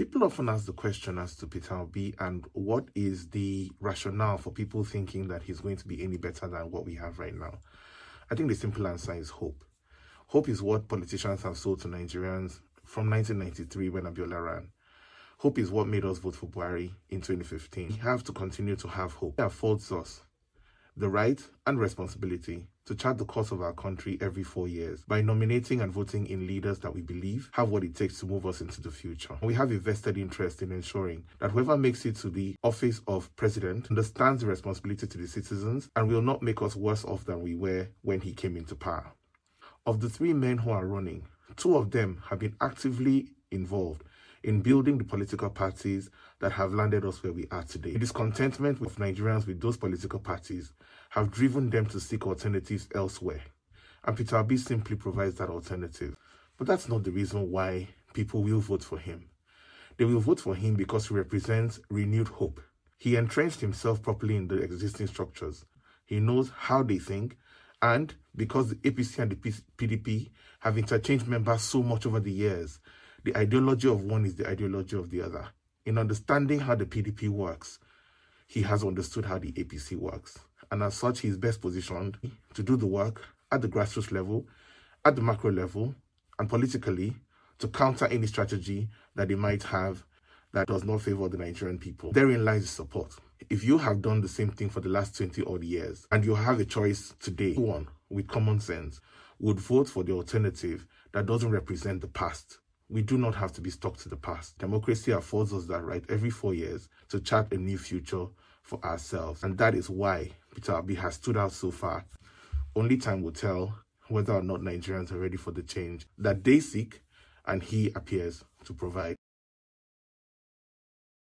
People often ask the question as to Peter Obi and what is the rationale for people thinking that he's going to be any better than what we have right now. I think the simple answer is hope. Hope is what politicians have sold to Nigerians from 1993 when Abiola ran. Hope is what made us vote for Buhari in 2015. We have to continue to have hope. It affords us the right and responsibility to chart the course of our country every four years by nominating and voting in leaders that we believe have what it takes to move us into the future. We have a vested interest in ensuring that whoever makes it to the office of president understands the responsibility to the citizens and will not make us worse off than we were when he came into power. Of the three men who are running, two of them have been actively involved in building the political parties that have landed us where we are today. The discontentment of Nigerians with those political parties have driven them to seek alternatives elsewhere. And Peter simply provides that alternative. But that's not the reason why people will vote for him. They will vote for him because he represents renewed hope. He entrenched himself properly in the existing structures. He knows how they think, and because the APC and the PDP have interchanged members so much over the years, the ideology of one is the ideology of the other. In understanding how the PDP works, he has understood how the APC works. And as such, he is best positioned to do the work at the grassroots level, at the macro level, and politically to counter any strategy that they might have that does not favor the Nigerian people. Therein lies the support. If you have done the same thing for the last 20 odd years and you have a choice today, one with common sense would vote for the alternative that doesn't represent the past we do not have to be stuck to the past. Democracy affords us that right every four years to chart a new future for ourselves. And that is why Peter Obi has stood out so far. Only time will tell whether or not Nigerians are ready for the change that they seek and he appears to provide.